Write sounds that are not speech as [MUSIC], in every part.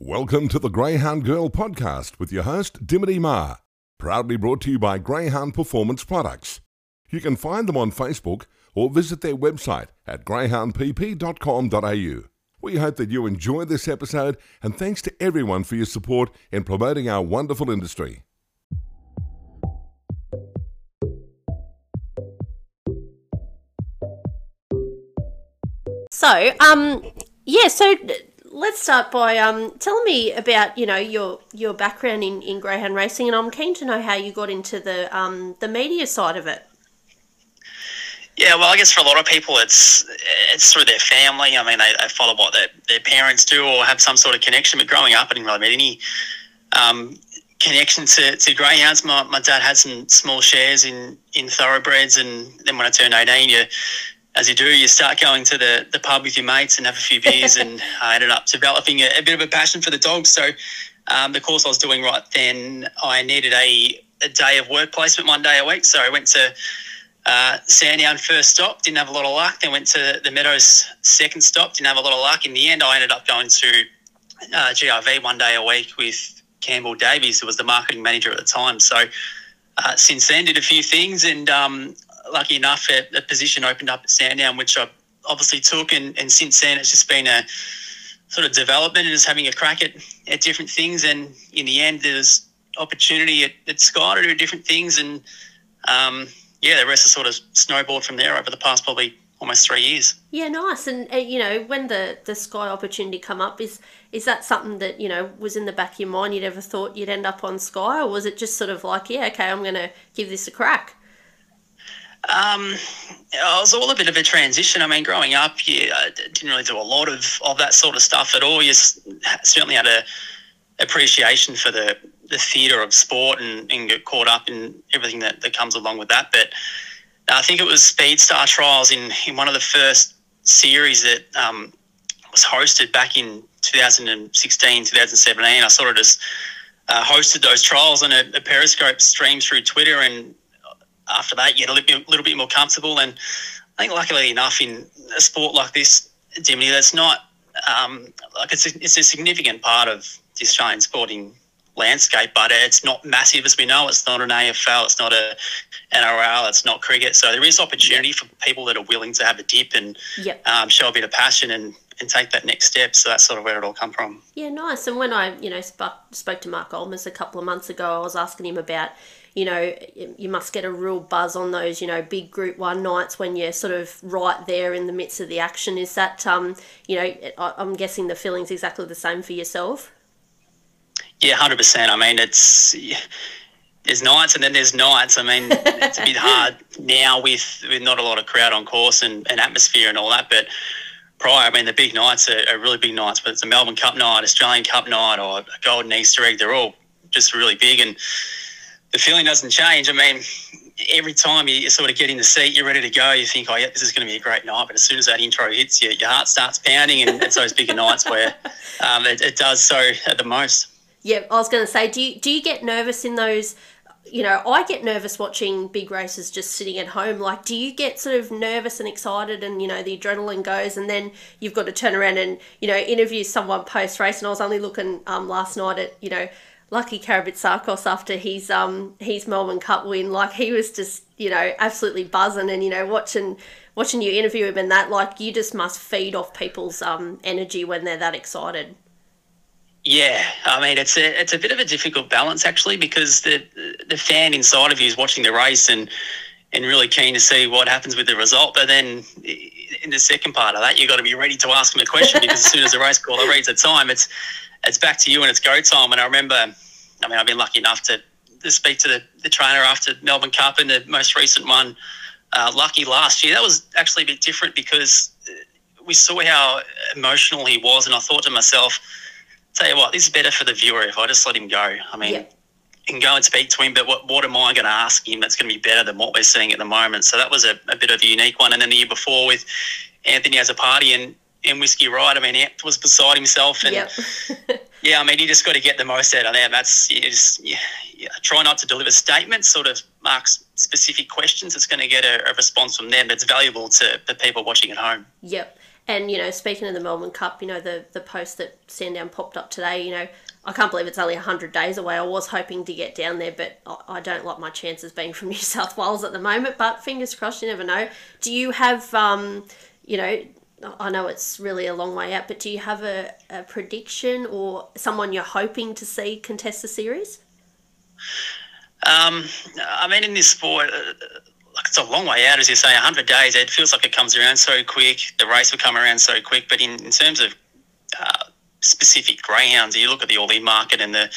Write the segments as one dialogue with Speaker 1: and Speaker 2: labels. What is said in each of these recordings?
Speaker 1: Welcome to the Greyhound Girl podcast with your host, Dimity Ma. Proudly brought to you by Greyhound Performance Products. You can find them on Facebook or visit their website at greyhoundpp.com.au. We hope that you enjoy this episode and thanks to everyone for your support in promoting our wonderful industry.
Speaker 2: So, um, yeah, so let's start by um, telling me about you know your your background in, in greyhound racing, and I'm keen to know how you got into the um, the media side of it.
Speaker 3: Yeah, well, I guess for a lot of people, it's it's through their family. I mean, they, they follow what their, their parents do or have some sort of connection. But growing up, I didn't really meet any um, connection to, to greyhounds. My, my dad had some small shares in, in thoroughbreds, and then when I turned 18, you as you do, you start going to the, the pub with your mates and have a few beers, and [LAUGHS] I ended up developing a, a, bit of a passion for the dogs. So, um, the course I was doing right then, I needed a, a day of work placement one day a week. So, I went to uh, Sandown first stop, didn't have a lot of luck. Then went to the Meadows second stop, didn't have a lot of luck. In the end, I ended up going to uh, GRV one day a week with Campbell Davies, who was the marketing manager at the time. So, uh, since then, did a few things, and um, lucky enough, a, a, position opened up at Sandown, which I obviously took, and, and since then it's just been a sort of development and just having a crack at, at different things. And in the end, there's opportunity at, at Sky to do different things, and um, yeah, the rest has sort of snowballed from there over the past probably almost three years.
Speaker 2: Yeah, nice. And uh, you know, when the the Sky opportunity come up, is is that something that you know was in the back of your mind? You'd ever thought you'd end up on Sky, or was it just sort of like, yeah, okay, I'm going to give this a crack?
Speaker 3: Um, it was all a bit of a transition. I mean, growing up, you I didn't really do a lot of, of that sort of stuff at all. You certainly had a appreciation for the, the theatre of sport and, and get caught up in everything that, that comes along with that. But I think it was Speedstar Trials in, in one of the first series that um, was hosted back in 2016, 2017. I sort of just uh, hosted those trials on a, a Periscope stream through Twitter and after that, you get a little bit, little bit more comfortable. And I think, luckily enough, in a sport like this, Dimity, that's not um, like it's a, it's a significant part of the Australian sporting landscape, but it's not massive as we know. It's not an AFL, it's not a NRL, it's not cricket. So there is opportunity for people that are willing to have a dip and
Speaker 2: yep.
Speaker 3: um, show a bit of passion and, and take that next step. So that's sort of where it all come from.
Speaker 2: Yeah, nice. And when I, you know, spoke, spoke to Mark Olmos a couple of months ago, I was asking him about you know, you must get a real buzz on those, you know, big group one nights when you're sort of right there in the midst of the action. Is that, um, you know, I'm guessing the feeling's exactly the same for yourself?
Speaker 3: Yeah, 100%. I mean, it's, there's nights and then there's nights. I mean, it's a bit [LAUGHS] hard now with, with not a lot of crowd on course and, and atmosphere and all that, but prior, I mean, the big nights are, are really big nights, whether it's a Melbourne Cup night, Australian Cup night, or a Golden Easter egg, they're all just really big. And the feeling doesn't change. I mean, every time you sort of get in the seat, you're ready to go. You think, oh yeah, this is going to be a great night. But as soon as that intro hits you, your heart starts pounding, and it's those bigger nights where [LAUGHS] um, it, it, does so at the most.
Speaker 2: Yeah, I was going to say, do you do you get nervous in those? You know, I get nervous watching big races just sitting at home. Like, do you get sort of nervous and excited, and you know the adrenaline goes, and then you've got to turn around and you know interview someone post race. And I was only looking um, last night at you know lucky Karabatsakos after his um his Melbourne Cup win. Like he was just you know absolutely buzzing, and you know watching watching you interview him and that like you just must feed off people's um energy when they're that excited.
Speaker 3: Yeah, I mean it's a it's a bit of a difficult balance actually because the the fan inside of you is watching the race and and really keen to see what happens with the result. But then in the second part of that, you've got to be ready to ask them a question because as soon as the race caller reads the time, it's it's back to you and it's go time. And I remember, I mean, I've been lucky enough to, to speak to the, the trainer after Melbourne Cup and the most recent one, uh, lucky last year. That was actually a bit different because uh, we saw how emotional he was, and I thought to myself, tell you what, this is better for the viewer if I just let him go. I mean. Can go and speak to him, but what, what am I going to ask him that's going to be better than what we're seeing at the moment? So that was a, a bit of a unique one. And then the year before with Anthony Azzopardi and in Whiskey Riot. I mean, he was beside himself, and
Speaker 2: yep. [LAUGHS]
Speaker 3: yeah, I mean, you just got to get the most out of them. That's you just try not to deliver statements, sort of marks specific questions. It's going to get a, a response from them that's valuable to the people watching at home.
Speaker 2: Yep. And you know, speaking of the Melbourne Cup, you know the the post that Sandown popped up today. You know, I can't believe it's only hundred days away. I was hoping to get down there, but I, I don't like my chances being from [LAUGHS] New South Wales at the moment. But fingers crossed, you never know. Do you have, um, you know, I know it's really a long way out, but do you have a, a prediction or someone you're hoping to see contest the series?
Speaker 3: Um, I mean, in this sport, uh, like it's a long way out, as you say, 100 days. It feels like it comes around so quick. The race will come around so quick. But in, in terms of uh, specific greyhounds, you look at the all in market and the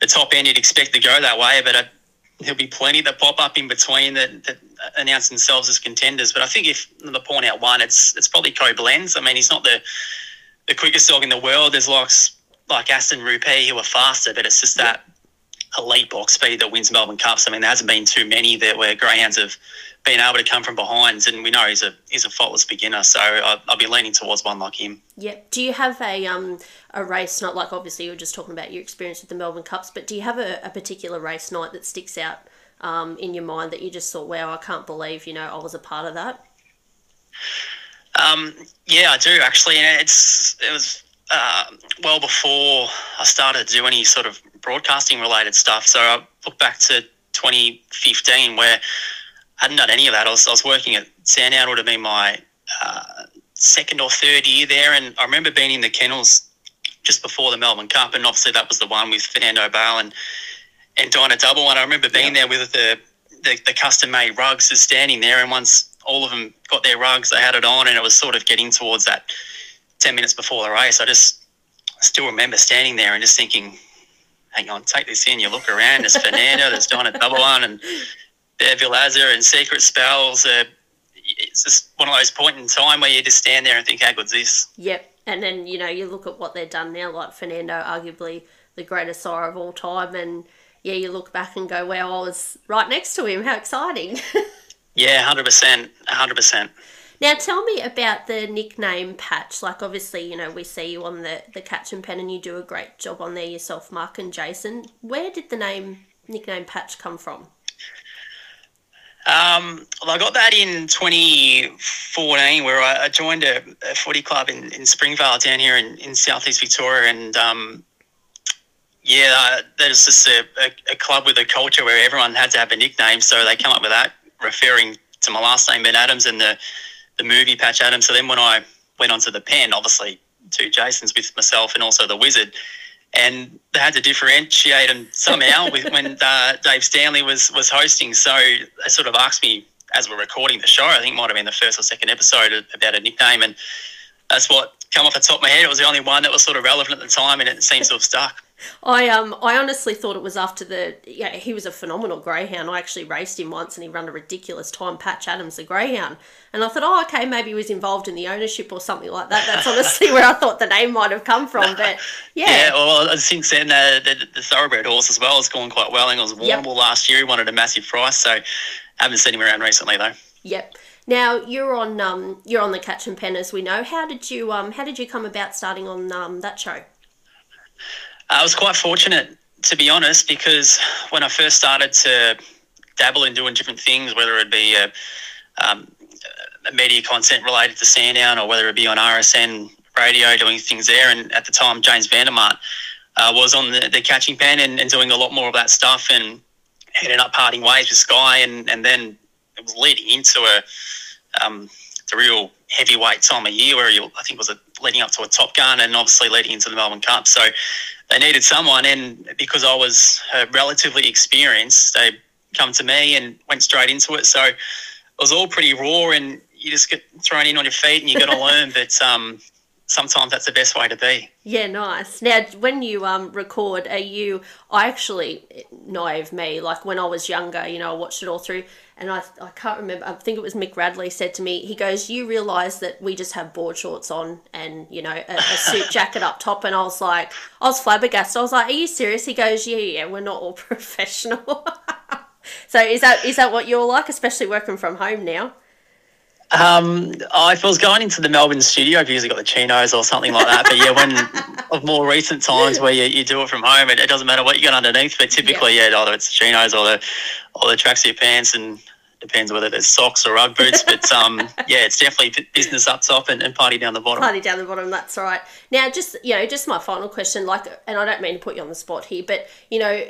Speaker 3: the top end, you'd expect to go that way. But uh, there'll be plenty that pop up in between that, that announce themselves as contenders. But I think if the point out one, it's it's probably Koblenz. I mean, he's not the the quickest dog in the world. There's like like Aston Rupee who are faster, but it's just that elite box speed that wins Melbourne Cups. I mean, there hasn't been too many there where greyhounds have been able to come from behind, and we know he's a he's a faultless beginner. So I'll, I'll be leaning towards one like him.
Speaker 2: Yeah. Do you have a um a race night? Like obviously you were just talking about your experience with the Melbourne Cups, but do you have a, a particular race night that sticks out um, in your mind that you just thought, wow, I can't believe you know I was a part of that?
Speaker 3: Um, yeah, I do actually, and it's it was uh, well before I started to do any sort of broadcasting related stuff. So I look back to 2015 where I hadn't done any of that. I was, I was working at Sandown, would have been my uh, second or third year there, and I remember being in the kennels just before the Melbourne Cup, and obviously that was the one with Fernando Bale and and Dyna Double One. I remember being there with the the, the custom made rugs just standing there, and once all of them got their rugs, they had it on, and it was sort of getting towards that 10 minutes before the race. I just still remember standing there and just thinking, hang on, take this in. You look around, there's Fernando, that's there's Dyna Double One, and Bear Vilazza and Secret Spells. Uh, it's just one of those points in time where you just stand there and think, how good's this?
Speaker 2: Yep. And then, you know, you look at what they've done now, like Fernando, arguably the greatest sire of all time, and yeah, you look back and go, wow, I was right next to him. How exciting. [LAUGHS]
Speaker 3: yeah, 100%. 100%.
Speaker 2: Now, tell me about the nickname Patch. Like, obviously, you know, we see you on the, the Catching Pen and you do a great job on there yourself, Mark and Jason. Where did the name, nickname Patch come from?
Speaker 3: Um, well, I got that in 2014 where I, joined a, a, footy club in, in Springvale down here in, in southeast Victoria. And um, yeah, there's just a, a, a, club with a culture where everyone had to have a nickname. So they come up with that, referring to my last name, Ben Adams, and the, the movie Patch Adam. So then when I went onto the pen, obviously two Jasons with myself and also the Wizard, and they had to differentiate them somehow with when [LAUGHS] uh, Dave Stanley was was hosting. So they sort of asked me as we're recording the show. I think it might have been the first or second episode about a nickname, and that's what come off the top of my head. It was the only one that was sort of relevant at the time, and it seems to have stuck.
Speaker 2: I um I honestly thought it was after the yeah he was a phenomenal greyhound. I actually raced him once and he ran a ridiculous time. Patch Adams, the greyhound, and I thought, oh okay, maybe he was involved in the ownership or something like that. That's honestly [LAUGHS] where I thought the name might have come from. But [LAUGHS] yeah,
Speaker 3: yeah. Well, since then uh, the, the thoroughbred horse as well has gone quite well. And it was Warrnambool yep. last year. He wanted a massive price, so haven't seen him around recently though.
Speaker 2: Yep. Now you're on um you're on the Catching Pen as we know. How did you um how did you come about starting on um that show?
Speaker 3: I was quite fortunate, to be honest, because when I first started to dabble in doing different things, whether it be a, um, a media content related to Sandown or whether it be on RSN radio doing things there, and at the time James Vandermart uh, was on the, the catching pen and, and, doing a lot more of that stuff, and ended up parting ways with Sky, and, and then it was leading into a um, the real heavyweight time of year where you, I think was a, leading up to a Top Gun and obviously leading into the Melbourne Cup. So they needed someone, and because I was uh, relatively experienced, they come to me and went straight into it. So it was all pretty raw, and you just get thrown in on your feet, and you got to [LAUGHS] learn. But um, sometimes that's the best way to be.
Speaker 2: Yeah, nice. Now, when you um record, are you? I actually naive me. Like when I was younger, you know, I watched it all through and I, I can't remember i think it was mick radley said to me he goes you realize that we just have board shorts on and you know a, a suit [LAUGHS] jacket up top and i was like i was flabbergasted i was like are you serious he goes yeah yeah we're not all [LAUGHS] professional [LAUGHS] so is that is that what you're like especially working from home now
Speaker 3: um, oh, if I was going into the Melbourne studio, I've usually got the chinos or something like that. But yeah, when [LAUGHS] of more recent times where you, you do it from home, it, it doesn't matter what you got underneath. But typically, yeah, yeah either it's the chinos or the or the tracksuit pants and depends whether there's socks or rug boots. But um, [LAUGHS] yeah, it's definitely business up top and, and party down the bottom.
Speaker 2: Party down the bottom. That's right. Now, just you know, just my final question. Like, and I don't mean to put you on the spot here, but you know,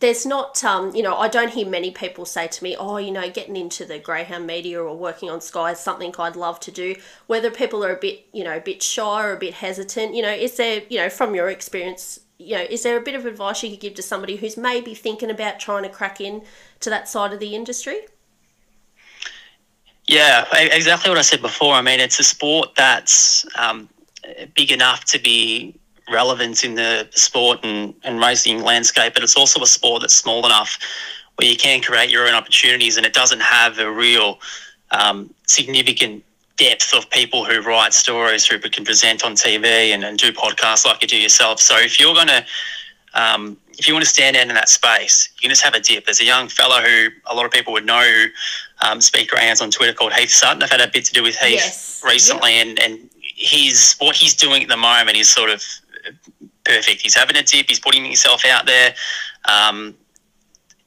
Speaker 2: there's not, um, you know, I don't hear many people say to me, oh, you know, getting into the greyhound media or working on Sky is something I'd love to do. Whether people are a bit, you know, a bit shy or a bit hesitant, you know, is there, you know, from your experience, you know, is there a bit of advice you could give to somebody who's maybe thinking about trying to crack in to that side of the industry?
Speaker 3: Yeah, exactly what I said before. I mean, it's a sport that's um, big enough to be relevant in the sport and, and racing landscape, but it's also a sport that's small enough where you can create your own opportunities and it doesn't have a real um, significant depth of people who write stories, who can present on TV and, and do podcasts like you do yourself. So if you're going to um, if you want to stand out in that space, you just have a dip. There's a young fellow who a lot of people would know who um, speak greyhounds on Twitter called Heath Sutton. I've had a bit to do with Heath yes. recently, yep. and and he's what he's doing at the moment is sort of perfect. He's having a dip. He's putting himself out there. Um,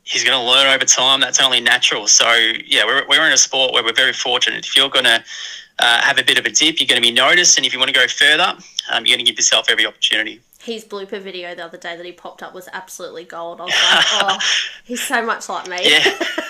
Speaker 3: he's going to learn over time. That's only natural. So yeah, we're, we're in a sport where we're very fortunate. If you're going to uh, have a bit of a dip, you're going to be noticed, and if you want to go further, um, you're going to give yourself every opportunity.
Speaker 2: His blooper video the other day that he popped up was absolutely gold. I was like, [LAUGHS] oh, he's so much like me.
Speaker 3: Yeah. [LAUGHS]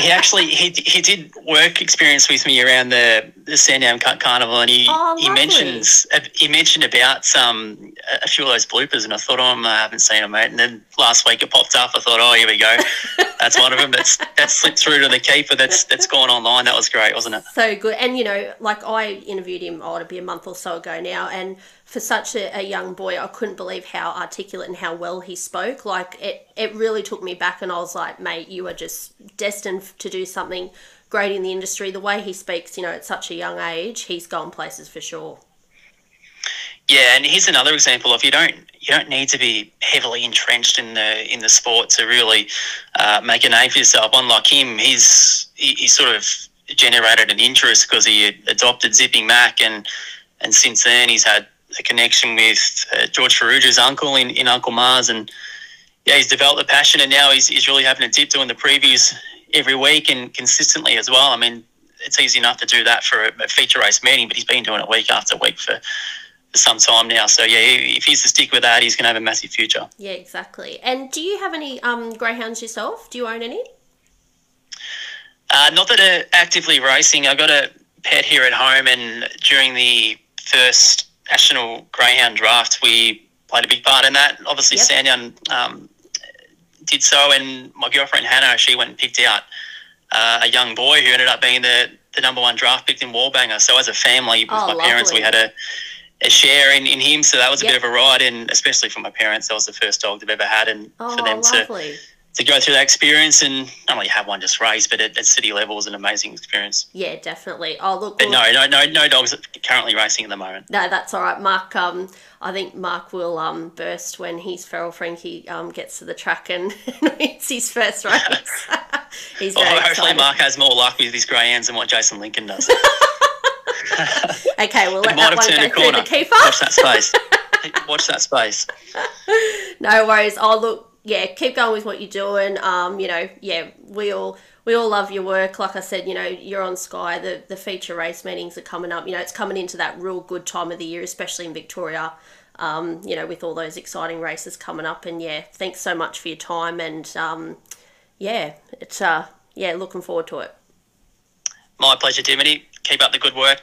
Speaker 3: he actually he, he did work experience with me around the the Sandown Carnival, and he
Speaker 2: oh,
Speaker 3: he mentions he mentioned about um a few of those bloopers, and I thought, oh, I haven't seen them, mate. And then last week it popped up. I thought, oh, here we go. [LAUGHS] That's one of them. That's that's slipped through to the keeper. That's that's gone online. That was great, wasn't it?
Speaker 2: So good. And you know, like I interviewed him, oh, it'd be a month or so ago now, and for such a, a, young boy, I couldn't believe how articulate and how well he spoke. Like it, it really took me back, and I was like, mate, you are just destined to do something great in the industry. The way he speaks, you know, at such a young age, he's gone places for sure.
Speaker 3: Yeah, and here's another example of you don't you don't need to be heavily entrenched in the in the sport to really uh, make a name for yourself. Unlike him, he's he, he sort of generated an interest because he adopted Zipping Mac, and and since then he's had a connection with uh, George Farrugia's uncle in, in Uncle Mars, and yeah, he's developed a passion, and now he's, he's really having a dip doing the previews every week and consistently as well. I mean, it's easy enough to do that for a, a feature race meeting, but he's been doing it week after week for, for some time now. So yeah, if he's to stick with that, he's going to have a massive future.
Speaker 2: Yeah, exactly. And do you have any um, greyhounds yourself? Do you own any?
Speaker 3: Uh, not that are actively racing. I got a pet here at home, and during the first national greyhound draft, we played a big part in that. Obviously, yep. Sandown um, did so, and my girlfriend Hannah, she went and picked out uh, a young boy who ended up being the, the number one draft pick in Wallbanger. So as a family, with oh, my lovely. parents, we had a, a share in, in him. So that was a yep. bit of a ride, and especially for my parents, that was the first dog they've ever had, and
Speaker 2: oh,
Speaker 3: for them
Speaker 2: lovely.
Speaker 3: to to go through that experience and not only have one just race, but at, at city level is an amazing experience.
Speaker 2: Yeah, definitely. Oh, look.
Speaker 3: But no, no, no, no dogs currently racing at the moment.
Speaker 2: No, that's all right. Mark, um, I think Mark will um, burst when his feral Frankie um, gets to the track and [LAUGHS] it's his first race. [LAUGHS] He's well,
Speaker 3: hopefully, Mark has more luck with his greyhounds than what Jason Lincoln does. [LAUGHS]
Speaker 2: okay, we'll let that one go through the keeper.
Speaker 3: Watch that space. Watch that space.
Speaker 2: No worries. Oh, look yeah, keep going with what you're doing. Um, you know, yeah, we all we all love your work. Like I said, you know, you're on Sky. The the feature race meetings are coming up. You know, it's coming into that real good time of the year, especially in Victoria. Um, you know, with all those exciting races coming up. And yeah, thanks so much for your time. And um, yeah, it's uh, yeah, looking forward to it.
Speaker 3: My pleasure, Dimity. Keep up the good work.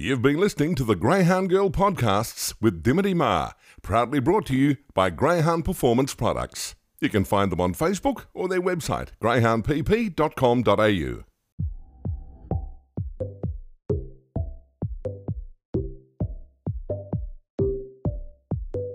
Speaker 1: You've been listening to the Greyhound Girl podcasts with Dimity Ma proudly brought to you by Greyhound Performance Products. You can find them on Facebook or their website, greyhoundpp.com.au.